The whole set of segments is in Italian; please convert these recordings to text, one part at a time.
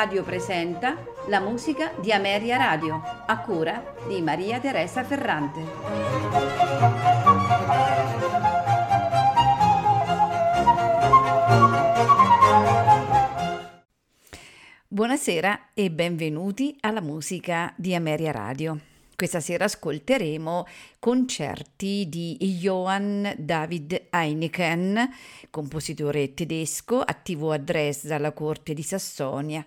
Radio presenta la musica di Ameria Radio, a cura di Maria Teresa Ferrante. Buonasera e benvenuti alla musica di Ameria Radio. Questa sera ascolteremo concerti di Johann David Heineken, compositore tedesco attivo a Dresda alla corte di Sassonia.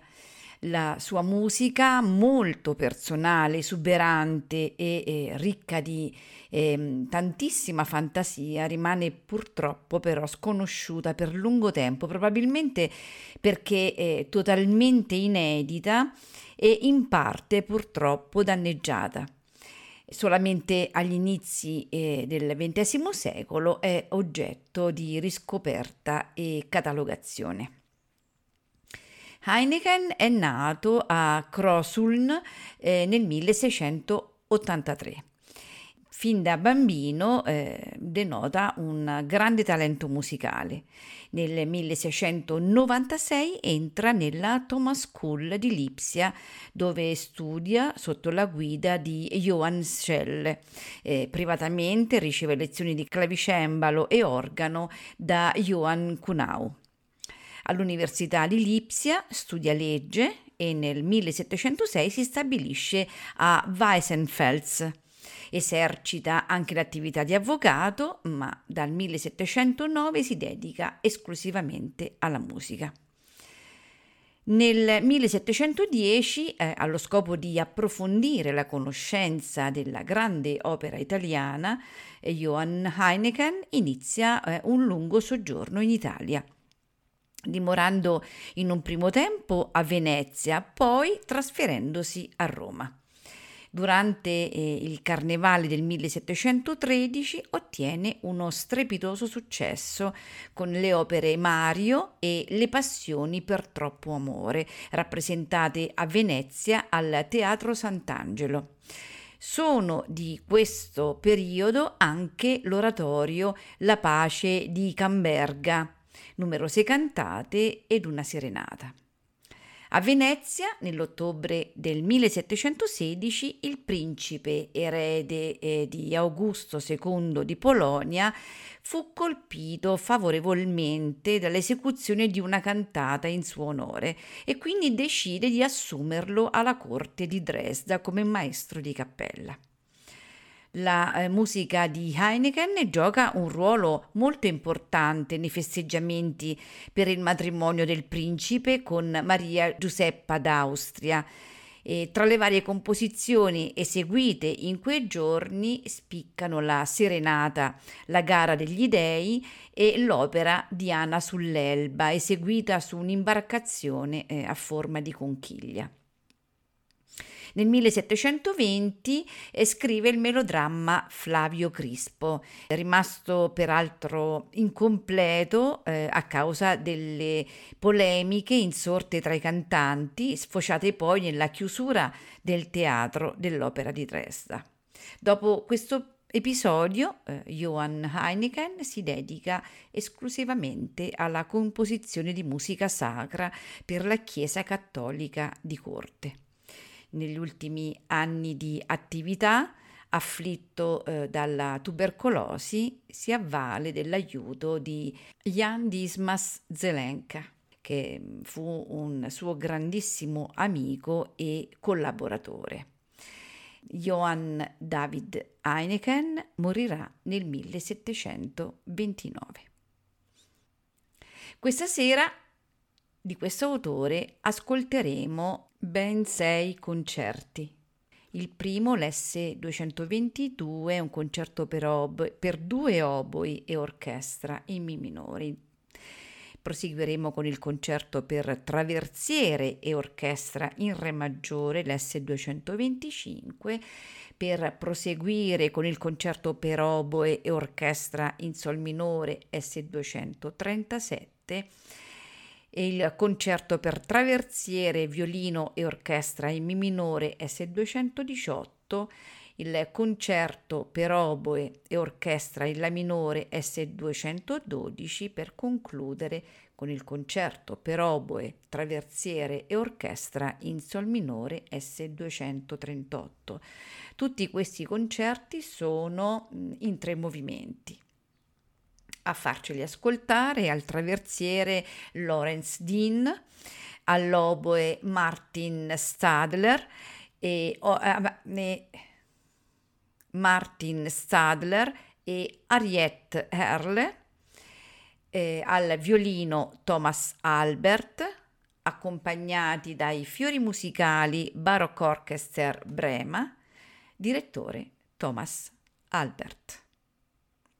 La sua musica molto personale, esuberante e, e ricca di eh, tantissima fantasia rimane purtroppo però sconosciuta per lungo tempo, probabilmente perché è totalmente inedita e in parte purtroppo danneggiata solamente agli inizi eh, del XX secolo è oggetto di riscoperta e catalogazione. Heineken è nato a Crossuln eh, nel 1683 fin da bambino eh, denota un grande talento musicale. Nel 1696 entra nella Thomas School di Lipsia, dove studia sotto la guida di Johann Schell. Eh, privatamente riceve lezioni di clavicembalo e organo da Johann Kunau. All'Università di Lipsia studia legge e nel 1706 si stabilisce a Weissenfels Esercita anche l'attività di avvocato, ma dal 1709 si dedica esclusivamente alla musica. Nel 1710, eh, allo scopo di approfondire la conoscenza della grande opera italiana, Johann Heineken inizia eh, un lungo soggiorno in Italia dimorando in un primo tempo a Venezia, poi trasferendosi a Roma. Durante eh, il Carnevale del 1713 ottiene uno strepitoso successo con le opere Mario e Le Passioni per troppo amore, rappresentate a Venezia al Teatro Sant'Angelo. Sono di questo periodo anche l'oratorio La pace di Camberga, numerose cantate ed una serenata. A Venezia, nell'ottobre del 1716, il principe erede eh, di Augusto II di Polonia fu colpito favorevolmente dall'esecuzione di una cantata in suo onore e quindi decide di assumerlo alla corte di Dresda come maestro di cappella la eh, musica di Heineken gioca un ruolo molto importante nei festeggiamenti per il matrimonio del principe con Maria Giuseppa d'Austria. E tra le varie composizioni eseguite in quei giorni spiccano la Serenata, la gara degli dei e l'opera Diana sull'Elba, eseguita su un'imbarcazione eh, a forma di conchiglia. Nel 1720 eh, scrive il melodramma Flavio Crispo, rimasto peraltro incompleto eh, a causa delle polemiche insorte tra i cantanti, sfociate poi nella chiusura del teatro dell'Opera di Dresda. Dopo questo episodio, eh, Johann Heineken si dedica esclusivamente alla composizione di musica sacra per la Chiesa cattolica di corte negli ultimi anni di attività, afflitto eh, dalla tubercolosi, si avvale dell'aiuto di Jan Dismas Zelenka, che fu un suo grandissimo amico e collaboratore. Johann David Heineken morirà nel 1729. Questa sera di questo autore ascolteremo ben sei concerti. Il primo, l'S222, è un concerto per, oboe, per due oboi e orchestra in Mi minori. Proseguiremo con il concerto per traversiere e orchestra in Re maggiore, l'S225, per proseguire con il concerto per oboe e orchestra in Sol minore, S237 e il concerto per traversiere, violino e orchestra in Mi minore S218, il concerto per oboe e orchestra in La minore S212 per concludere con il concerto per oboe, traversiere e orchestra in Sol minore S238. Tutti questi concerti sono in tre movimenti. A farceli ascoltare al traversiere Lawrence Dean, all'oboe Martin Stadler e, oh, eh, Martin Stadler e Ariette Herle, eh, al violino Thomas Albert, accompagnati dai fiori musicali Baroque Orchester Brema, direttore Thomas Albert.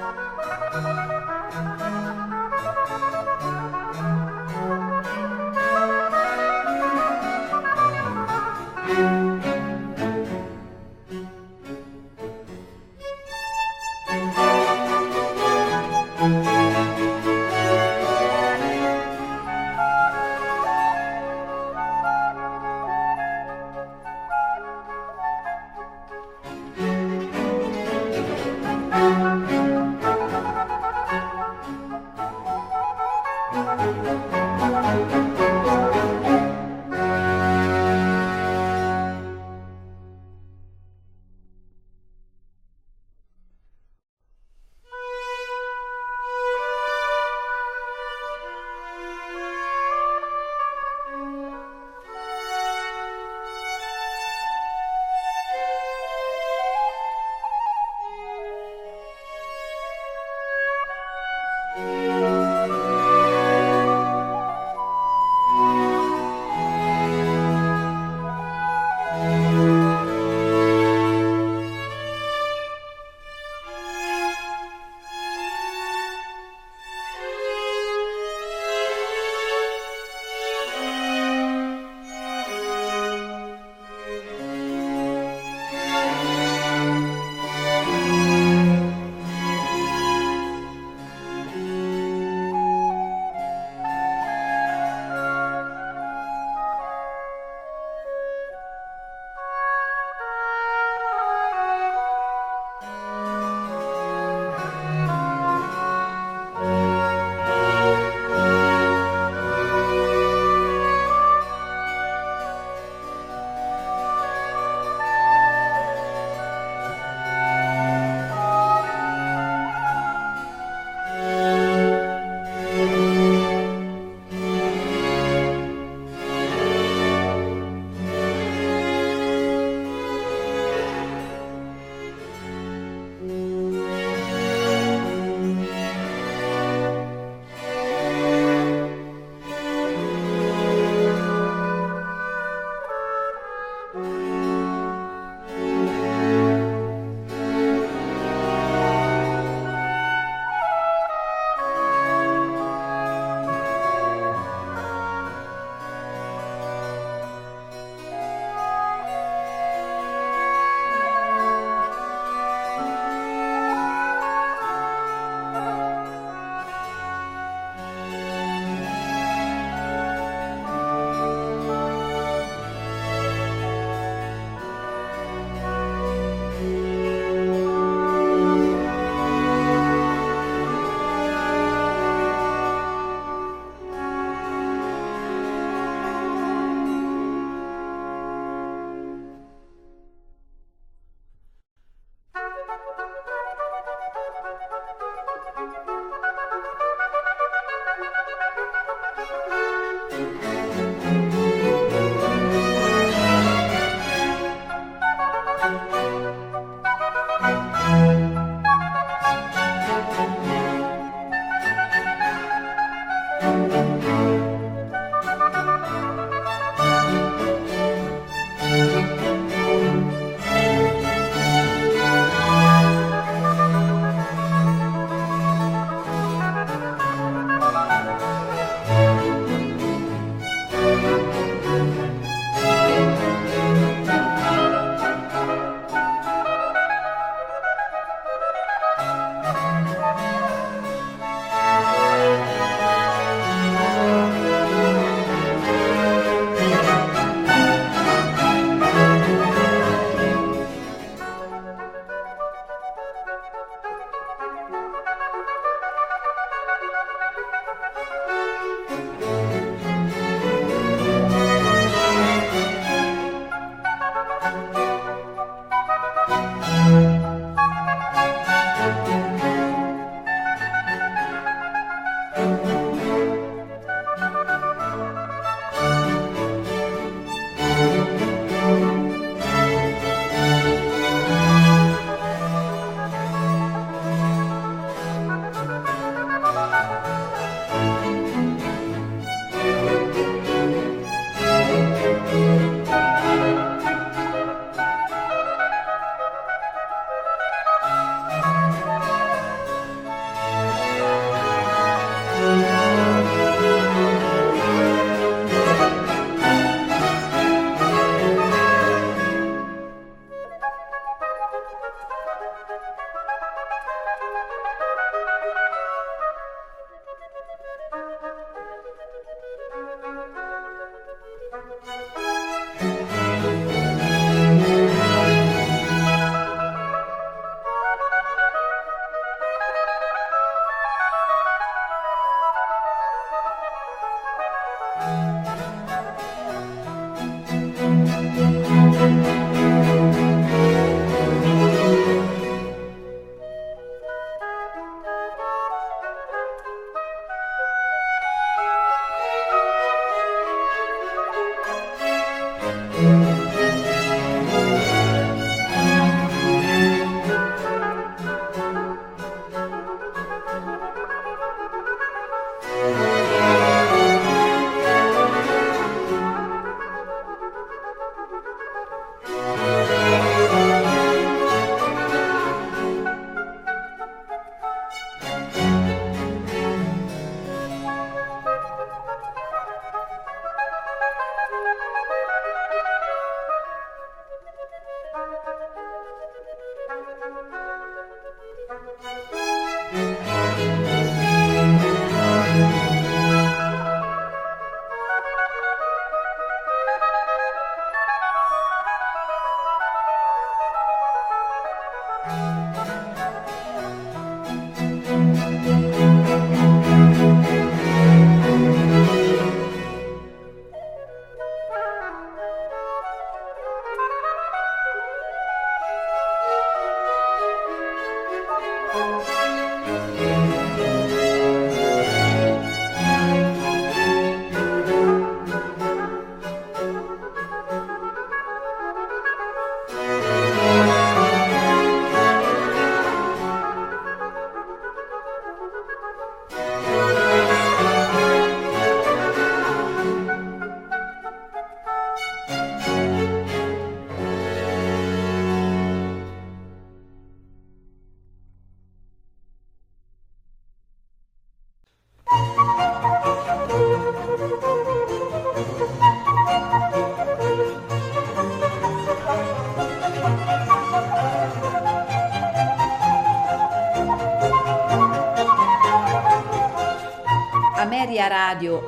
Thank you.